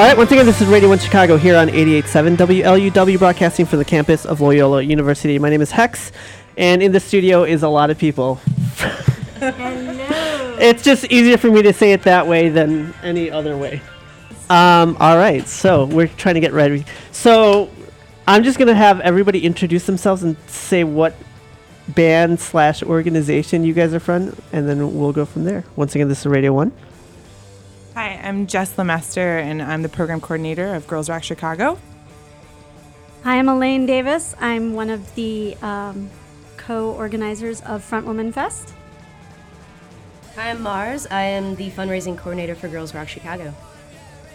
All right, once again, this is Radio 1 Chicago here on 88.7 WLUW, broadcasting from the campus of Loyola University. My name is Hex, and in the studio is a lot of people. Hello. It's just easier for me to say it that way than any other way. Um, all right, so we're trying to get ready. So I'm just going to have everybody introduce themselves and say what band slash organization you guys are from, and then we'll go from there. Once again, this is Radio 1. Hi, I'm Jess Lemester, and I'm the program coordinator of Girls Rock Chicago. Hi, I'm Elaine Davis. I'm one of the um, co-organizers of Front Woman Fest. Hi, I'm Mars. I am the fundraising coordinator for Girls Rock Chicago.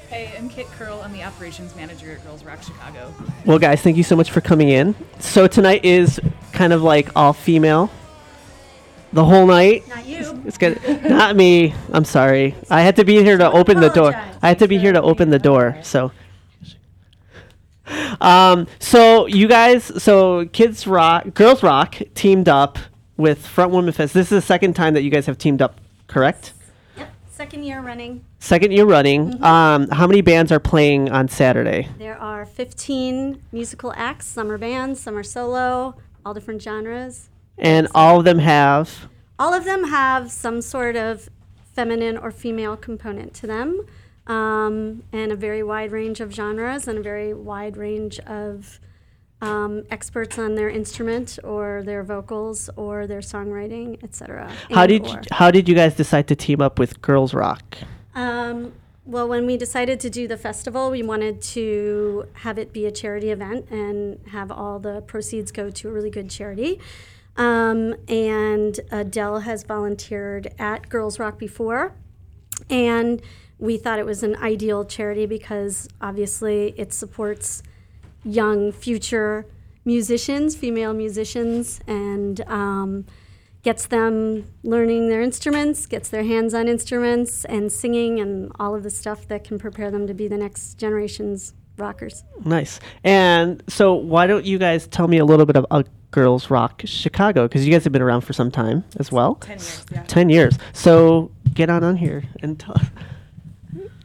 Hey, I'm Kit Curl. I'm the operations manager at Girls Rock Chicago. Well, guys, thank you so much for coming in. So tonight is kind of like all female. The whole night. Not you. It's good. Not me. I'm sorry. I had to be here to open the door. I had to be here to open the door. So. Um. So you guys. So kids rock, girls rock teamed up with Front Women Fest. This is the second time that you guys have teamed up. Correct. Yep. Second year running. Second year running. Um. How many bands are playing on Saturday? There are 15 musical acts. Some are bands, some are solo, all different genres. And all of them have. All of them have some sort of feminine or female component to them, um, and a very wide range of genres and a very wide range of um, experts on their instrument or their vocals or their songwriting, etc. How did or. how did you guys decide to team up with Girls Rock? Um, well, when we decided to do the festival, we wanted to have it be a charity event and have all the proceeds go to a really good charity. Um, and Adele has volunteered at Girls Rock before. And we thought it was an ideal charity because obviously it supports young future musicians, female musicians, and um, gets them learning their instruments, gets their hands on instruments, and singing, and all of the stuff that can prepare them to be the next generation's rockers. Nice. And so, why don't you guys tell me a little bit about Girls Rock Chicago? Because you guys have been around for some time as well. 10 years, yeah. 10 years. So, get on on here and tell.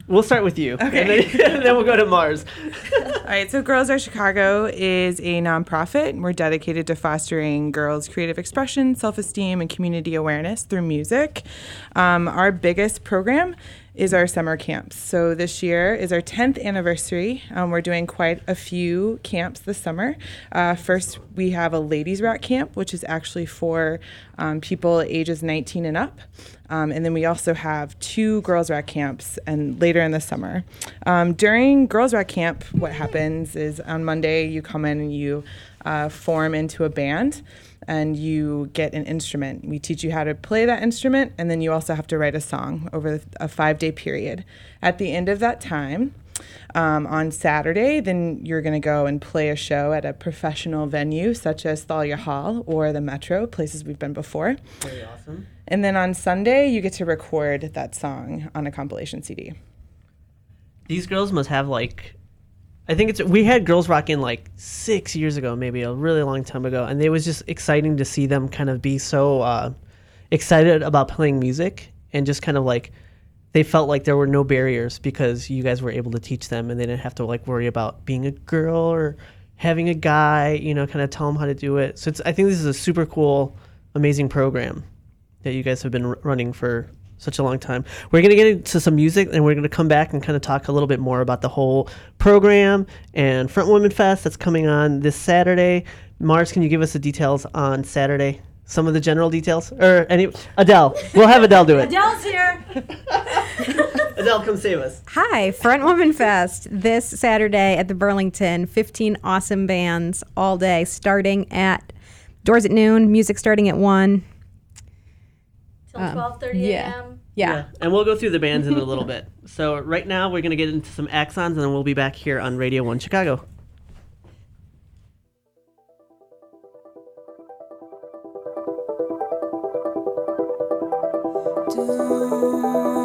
We'll start with you. Okay. And then, and then we'll go to Mars. All right, so Girls Rock Chicago is a nonprofit. We're dedicated to fostering girls' creative expression, self esteem, and community awareness through music. Um, our biggest program is our summer camps. So this year is our 10th anniversary. Um, we're doing quite a few camps this summer. Uh, first, we have a ladies' rock camp, which is actually for um, people ages 19 and up. Um, and then we also have two Girls Rock camps and later in the summer. Um, during Girls Rock camp, what happens is on Monday you come in and you uh, form into a band and you get an instrument. We teach you how to play that instrument and then you also have to write a song over a five day period. At the end of that time, um, on Saturday, then you're going to go and play a show at a professional venue such as Thalia Hall or the Metro, places we've been before. Very awesome. And then on Sunday, you get to record that song on a compilation CD. These girls must have like. I think it's we had girls rock in like six years ago, maybe a really long time ago, and it was just exciting to see them kind of be so uh, excited about playing music and just kind of like they felt like there were no barriers because you guys were able to teach them and they didn't have to like worry about being a girl or having a guy, you know, kind of tell them how to do it. So it's I think this is a super cool, amazing program that you guys have been running for such a long time. We're going to get into some music and we're going to come back and kind of talk a little bit more about the whole program and Front Women Fest that's coming on this Saturday. Mars, can you give us the details on Saturday? Some of the general details? Or any Adele. We'll have Adele do it. Adele's here. Adele, come save us. Hi, Front Woman Fest this Saturday at the Burlington. 15 awesome bands all day, starting at doors at noon, music starting at 1. Till um, 12:30 yeah. a.m. Yeah. And we'll go through the bands in a little bit. So right now we're going to get into some axons and then we'll be back here on Radio 1 Chicago. Do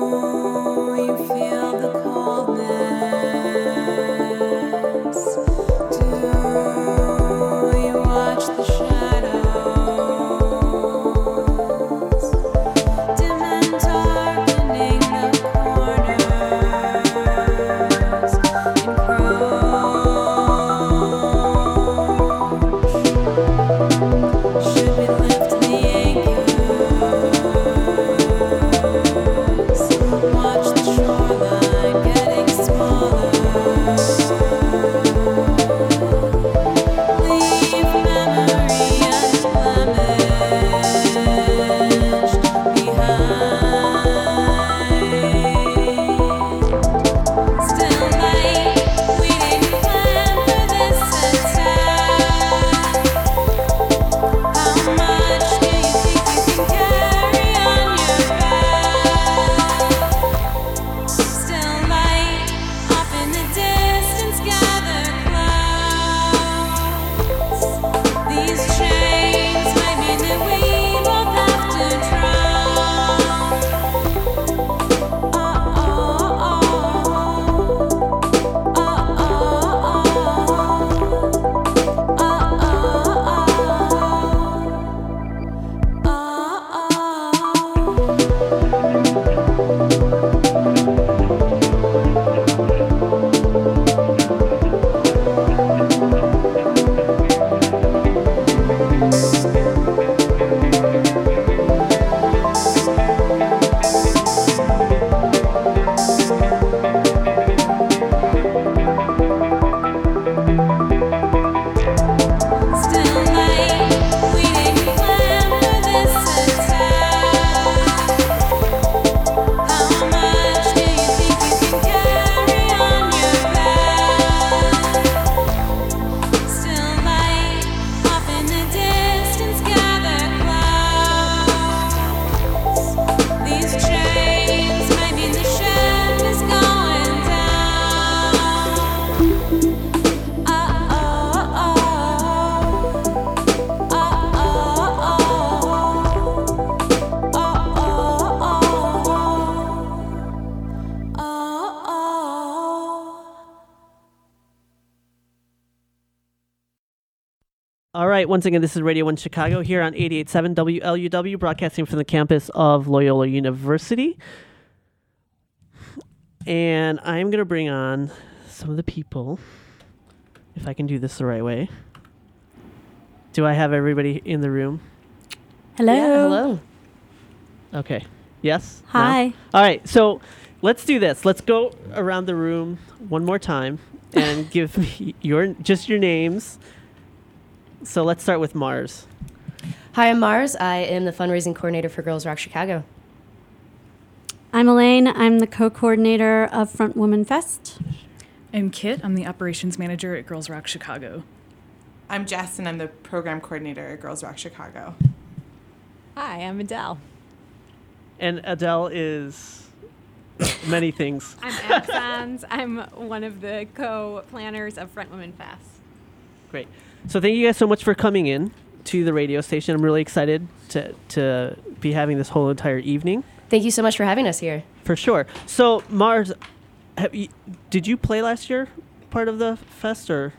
right, once again, this is Radio 1 Chicago here on 88.7 WLUW, broadcasting from the campus of Loyola University. And I'm going to bring on some of the people, if I can do this the right way. Do I have everybody in the room? Hello. hello. Okay. Yes? No? Hi. All right, so let's do this. Let's go around the room one more time and give me your just your names. So let's start with Mars. Hi, I'm Mars. I am the fundraising coordinator for Girls Rock Chicago. I'm Elaine. I'm the co-coordinator of Front Woman Fest. I'm Kit. I'm the operations manager at Girls Rock Chicago. I'm Jess, and I'm the program coordinator at Girls Rock Chicago. Hi, I'm Adele. And Adele is many things. I'm Axons. I'm one of the co-planners of Front Women Fest. Great. So thank you guys so much for coming in to the radio station. I'm really excited to to be having this whole entire evening Thank you so much for having us here. for sure. So Mars, have you, did you play last year? Part of the fest, or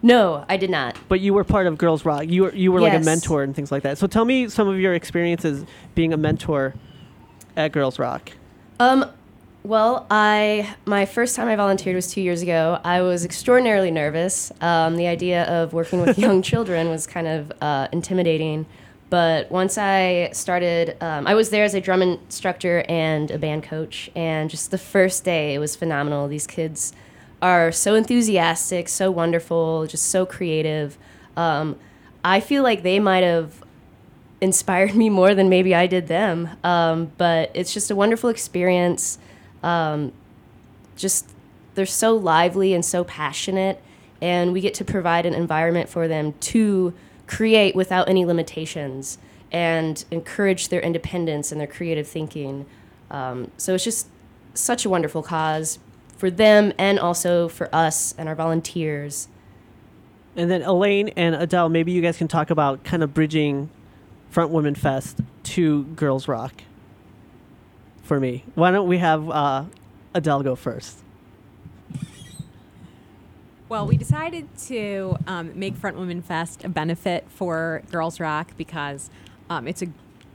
No, I did not. but you were part of Girls Rock. You were you were like a mentor and things like that. So tell me some of your experiences being a mentor at Girls Rock. Um, well, I my first time I volunteered was two years ago. I was extraordinarily nervous. Um, the idea of working with young children was kind of uh, intimidating. But once I started, um, I was there as a drum instructor and a band coach. And just the first day, it was phenomenal. These kids are so enthusiastic, so wonderful, just so creative. Um, I feel like they might have inspired me more than maybe I did them. Um, but it's just a wonderful experience. Um, just they're so lively and so passionate, and we get to provide an environment for them to create without any limitations and encourage their independence and their creative thinking. Um, so it's just such a wonderful cause for them and also for us and our volunteers. And then Elaine and Adele, maybe you guys can talk about kind of bridging Front Women Fest to Girls Rock for me. Why don't we have uh, Adele go first? Well, we decided to um, make Front Women Fest a benefit for Girls Rock because um, it's a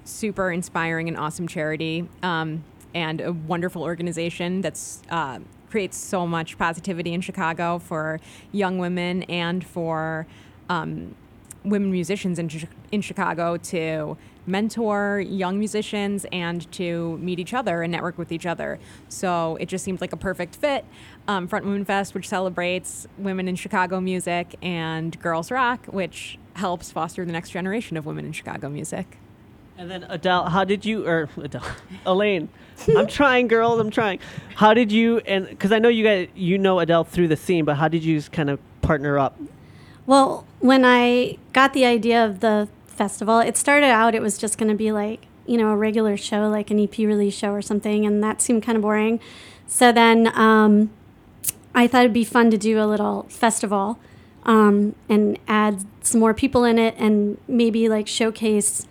super inspiring and awesome charity um, and a wonderful organization that's uh, creates so much positivity in Chicago for young women and for um, women musicians in, in Chicago to mentor young musicians and to meet each other and network with each other. So it just seemed like a perfect fit. Um, Front Women Fest, which celebrates women in Chicago music, and Girls Rock, which helps foster the next generation of women in Chicago music. And then Adele, how did you, or Adele, Elaine, I'm trying, girls, I'm trying. How did you, and because I know you guys, you know Adele through the scene, but how did you kind of partner up? Well, when I got the idea of the festival, it started out, it was just going to be like, you know, a regular show, like an EP release show or something, and that seemed kind of boring. So then um, I thought it'd be fun to do a little festival um, and add some more people in it and maybe like showcase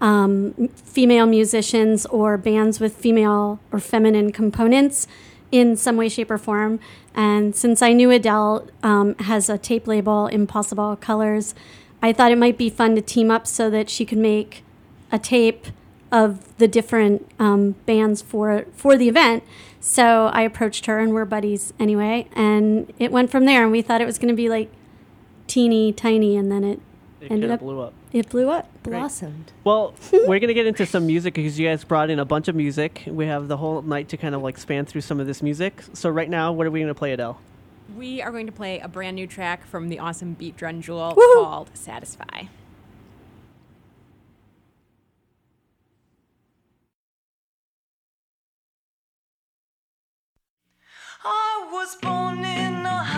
um, female musicians or bands with female or feminine components in some way, shape, or form. And since I knew Adele um, has a tape label, Impossible Colors, I thought it might be fun to team up so that she could make a tape of the different um, bands for for the event. So I approached her, and we're buddies anyway. And it went from there. And we thought it was going to be like teeny tiny, and then it It Ended kinda up- blew up. it blew up. Blossomed. Well, we're gonna get into some music because you guys brought in a bunch of music. We have the whole night to kind of like span through some of this music. So right now, what are we gonna play, Adele? We are going to play a brand new track from the awesome Beat Drum Jewel Woohoo! called Satisfy. I was born in a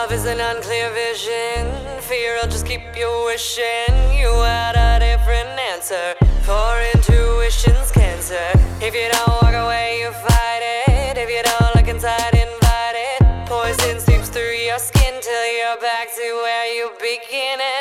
Love is an unclear vision. Fear will just keep you wishing you had a different answer. For intuition's cancer. If you don't walk away, you fight it. If you don't look inside, invite it. Poison seeps through your skin till you're back to where you begin it.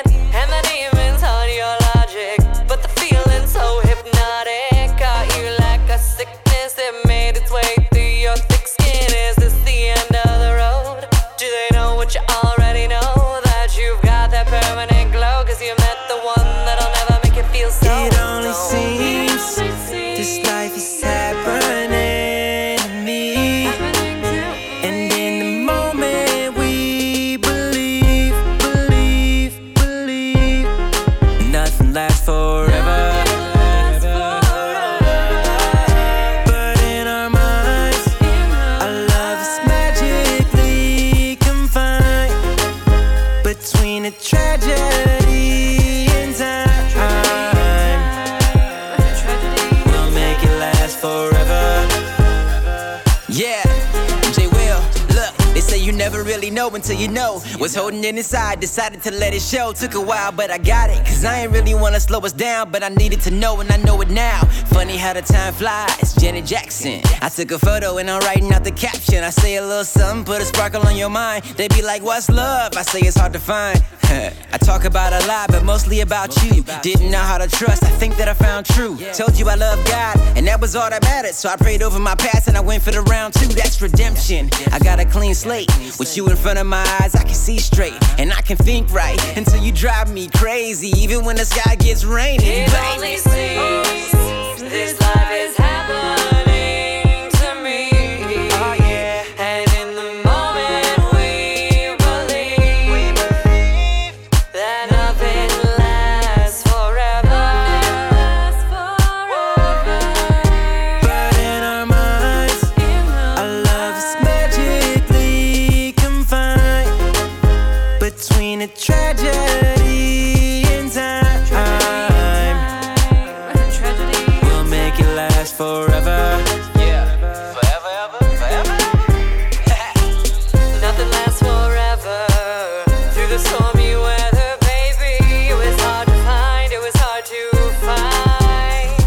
They say you never really know until you know. Was holding it inside, decided to let it show. Took a while, but I got it. Cause I ain't really wanna slow us down, but I needed to know, and I know it now. Funny how the time flies, Janet Jackson. I took a photo and I'm writing out the caption. I say a little something, put a sparkle on your mind. They be like, What's love? I say it's hard to find. I talk about a lot, but mostly about you. Didn't know how to trust, I think that I found true. Told you I love God, and that was all that mattered. So I prayed over my past and I went for the round two. That's redemption. I got a clean With you in front of my eyes, I can see straight. And I can think right until you drive me crazy. Even when the sky gets rainy. It only seems this life is happening forever. Yeah, forever, ever, forever. Nothing lasts forever. Through the stormy weather, baby, it was hard to find. It was hard to find.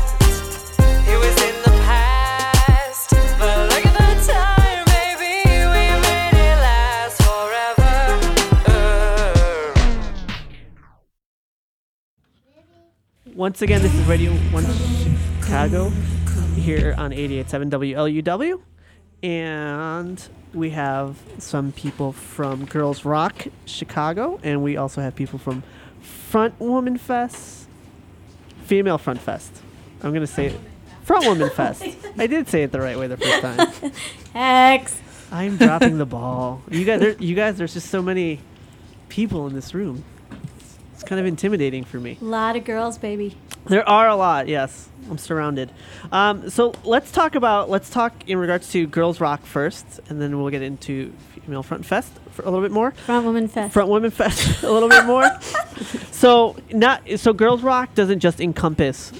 It was in the past, but look at the time, baby. We made it last forever. Once again, this is Radio 1 Chicago here on 88.7 WLUW. And we have some people from Girls Rock Chicago, and we also have people from Front Woman Fest, Female Front Fest. I'm going to say it. Front Woman Fest. I did say it the right way the first time. X. I'm dropping the ball. You guys, there, you guys, there's just so many people in this room. It's kind of intimidating for me. A lot of girls, baby. There are a lot. Yes, I'm surrounded. Um, so let's talk about let's talk in regards to girls rock first, and then we'll get into female front fest for a little bit more. Front Woman Fest. Front women fest a little bit more. So not so girls rock doesn't just encompass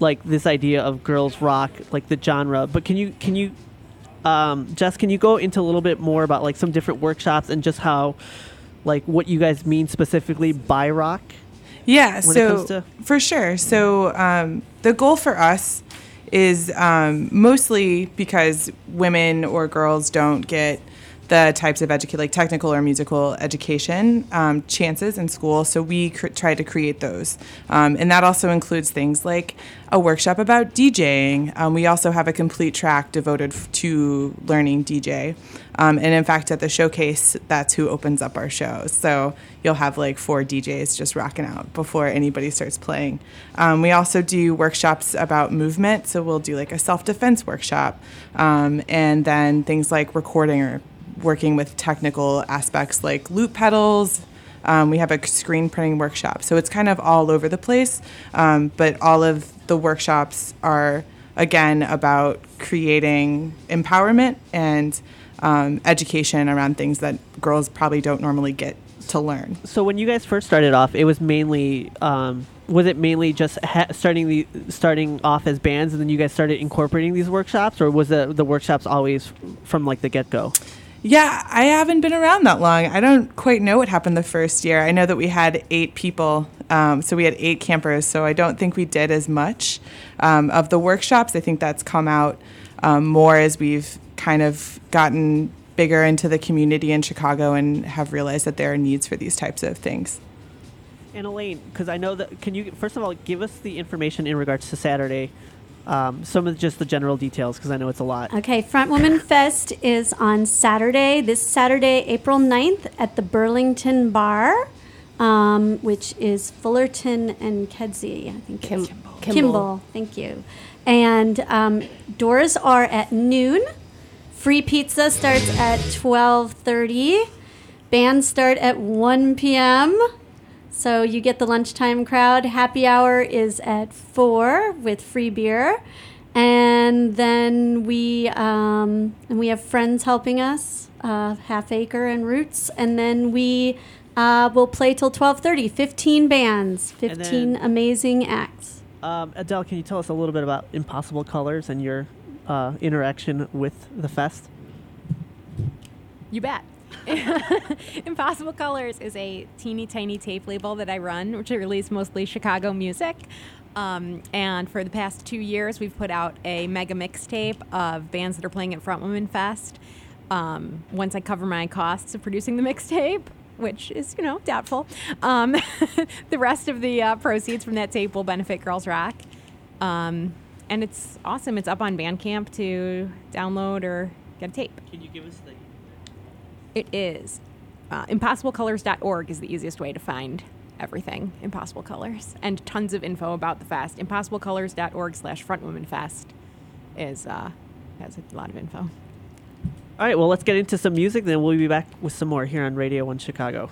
like this idea of girls rock, like the genre, but can you can you um, Jess, can you go into a little bit more about like some different workshops and just how like what you guys mean specifically by rock? Yeah, when it comes so for sure. So um, the goal for us is um, mostly because women or girls don't get the types of education, like technical or musical education um, chances in school. So we cr- try to create those. Um, and that also includes things like a workshop about DJing. Um, we also have a complete track devoted f- to learning DJ. Um, and in fact, at the showcase, that's who opens up our shows. So you'll have like four DJs just rocking out before anybody starts playing. Um, we also do workshops about movement. So we'll do like a self defense workshop um, and then things like recording or working with technical aspects like loop pedals. Um, we have a screen printing workshop. So it's kind of all over the place. Um, but all of the workshops are, again, about creating empowerment and um, education around things that girls probably don't normally get to learn. So when you guys first started off, it was mainly um, was it mainly just ha- starting the starting off as bands, and then you guys started incorporating these workshops, or was the the workshops always from like the get go? Yeah, I haven't been around that long. I don't quite know what happened the first year. I know that we had eight people, um, so we had eight campers, so I don't think we did as much um, of the workshops. I think that's come out um, more as we've kind of gotten bigger into the community in Chicago and have realized that there are needs for these types of things. And Elaine, because I know that, can you first of all give us the information in regards to Saturday? Um, some of just the general details, because I know it's a lot. Okay, Front Woman Fest is on Saturday, this Saturday, April 9th, at the Burlington Bar, um, which is Fullerton and Kedzie, I think. Kim- it's- Kimball. Kimball, thank you. And um, doors are at noon. Free pizza starts at 12:30. Bands start at 1 p.m. So you get the lunchtime crowd. Happy hour is at four with free beer, and then we um, and we have friends helping us, uh, Half Acre and Roots, and then we uh, will play till twelve thirty. Fifteen bands, fifteen then- amazing acts. Um, Adele, can you tell us a little bit about Impossible Colors and your uh, interaction with the fest? You bet. Impossible Colors is a teeny tiny tape label that I run, which I release mostly Chicago music. Um, and for the past two years, we've put out a mega mixtape of bands that are playing at Front Women Fest. Um, once I cover my costs of producing the mixtape, which is, you know, doubtful, um, the rest of the uh, proceeds from that tape will benefit Girls Rock. Um, and it's awesome. It's up on Bandcamp to download or get a tape. Can you give us the It is. Uh, impossiblecolors.org is the easiest way to find everything Impossible Colors and tons of info about the fest. Impossiblecolors.org slash frontwomenfest is uh, has a lot of info. All right, well, let's get into some music, then we'll be back with some more here on Radio 1 Chicago.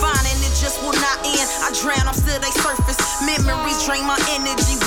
Finding it just will not end. I drown, I'm still they surface. Memories drain my energy.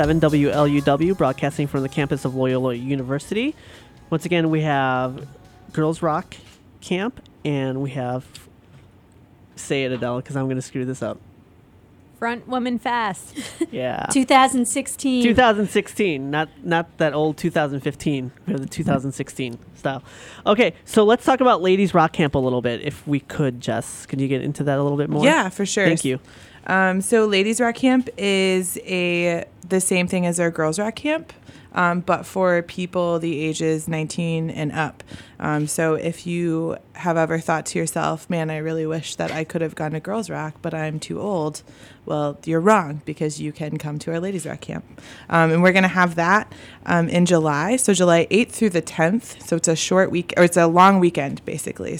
Seven WLUW broadcasting from the campus of Loyola University. Once again, we have Girls Rock Camp, and we have say it, Adele, because I'm going to screw this up. Front Woman Fest. Yeah. 2016. 2016, not not that old 2015, but the 2016 style. Okay, so let's talk about Ladies Rock Camp a little bit, if we could, Jess. Can you get into that a little bit more? Yeah, for sure. Thank you. Um, so Ladies Rock Camp is a the same thing as our Girls Rock Camp, um, but for people the ages 19 and up. Um, so if you have ever thought to yourself, "Man, I really wish that I could have gone to Girls Rock, but I'm too old," well, you're wrong because you can come to our Ladies Rock Camp, um, and we're going to have that um, in July. So July 8th through the 10th. So it's a short week, or it's a long weekend, basically.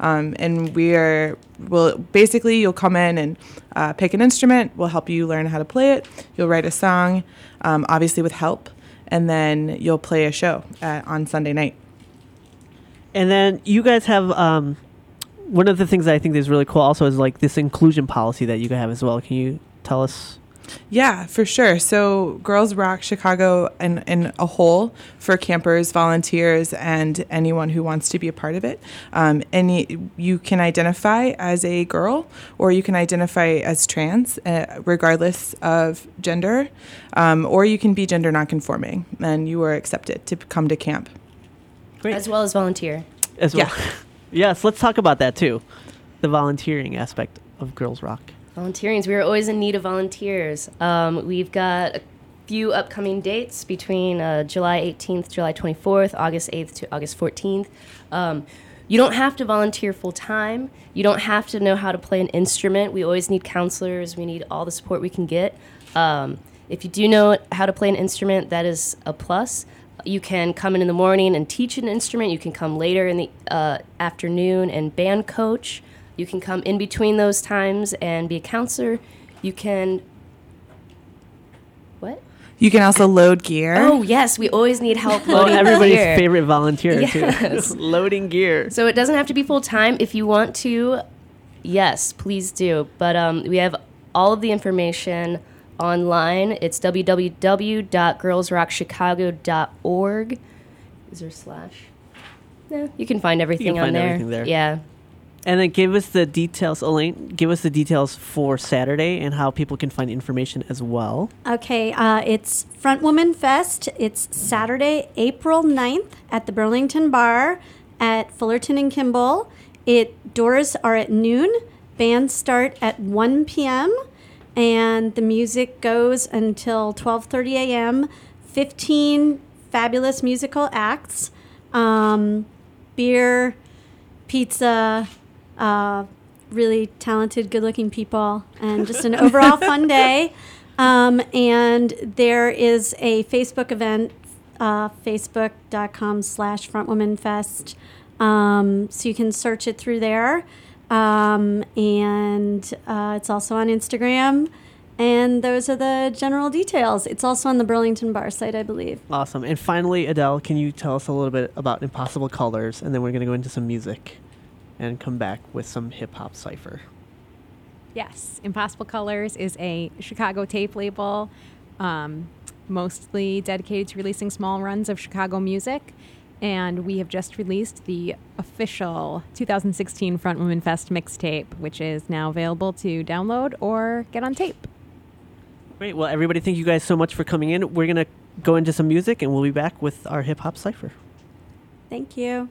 Um, and we are will basically you'll come in and uh, pick an instrument. We'll help you learn how to play it. You'll write a song, um, obviously with help, and then you'll play a show uh, on Sunday night. And then you guys have um, one of the things that I think is really cool also is like this inclusion policy that you have as well. Can you tell us? Yeah, for sure. So Girls Rock Chicago in, in a whole for campers, volunteers, and anyone who wants to be a part of it. Um, any you can identify as a girl or you can identify as trans, uh, regardless of gender, um, or you can be gender nonconforming, and you are accepted to come to camp. Great. As well as volunteer. As well. Yeah. yes, let's talk about that too. The volunteering aspect of Girls Rock. Volunteering. We are always in need of volunteers. Um, we've got a few upcoming dates between uh, July 18th, July 24th, August 8th to August 14th. Um, you don't have to volunteer full time. You don't have to know how to play an instrument. We always need counselors. We need all the support we can get. Um, if you do know how to play an instrument, that is a plus. You can come in in the morning and teach an instrument. You can come later in the uh, afternoon and band coach. You can come in between those times and be a counselor. You can. What? You can also load gear. Oh yes, we always need help Well, loading everybody's gear. favorite volunteer Yes. too. Loading gear. So it doesn't have to be full time. If you want to, yes, please do. But um, we have all of the information online. It's www.girlsrockchicago.org. Is there a slash? No, you can find everything on find there. everything there. Yeah. And then give us the details, Elaine. Give us the details for Saturday and how people can find information as well. Okay, uh, it's Front Woman Fest. It's Saturday, April 9th at the Burlington Bar at Fullerton and Kimball. It doors are at noon. Bands start at 1 p.m. and the music goes until 12:30 a.m. 15 fabulous musical acts, um, beer, pizza, uh, really talented, good-looking people, and just an overall fun day. Um, and there is a Facebook event, uh, facebook.com slash frontwomanfest. Um, so you can search it through there. Um, and uh, it's also on Instagram. And those are the general details. It's also on the Burlington Bar site, I believe. Awesome. And finally, Adele, can you tell us a little bit about Impossible Colors? And then we're going to go into some music and come back with some hip hop cipher. Yes, Impossible Colors is a Chicago tape label, um, mostly dedicated to releasing small runs of Chicago music. And we have just released the official 2016 Front Women Fest mixtape, which is now available to download or get on tape. Great. Well, everybody, thank you guys so much for coming in. We're going to go into some music and we'll be back with our hip hop cipher. Thank you.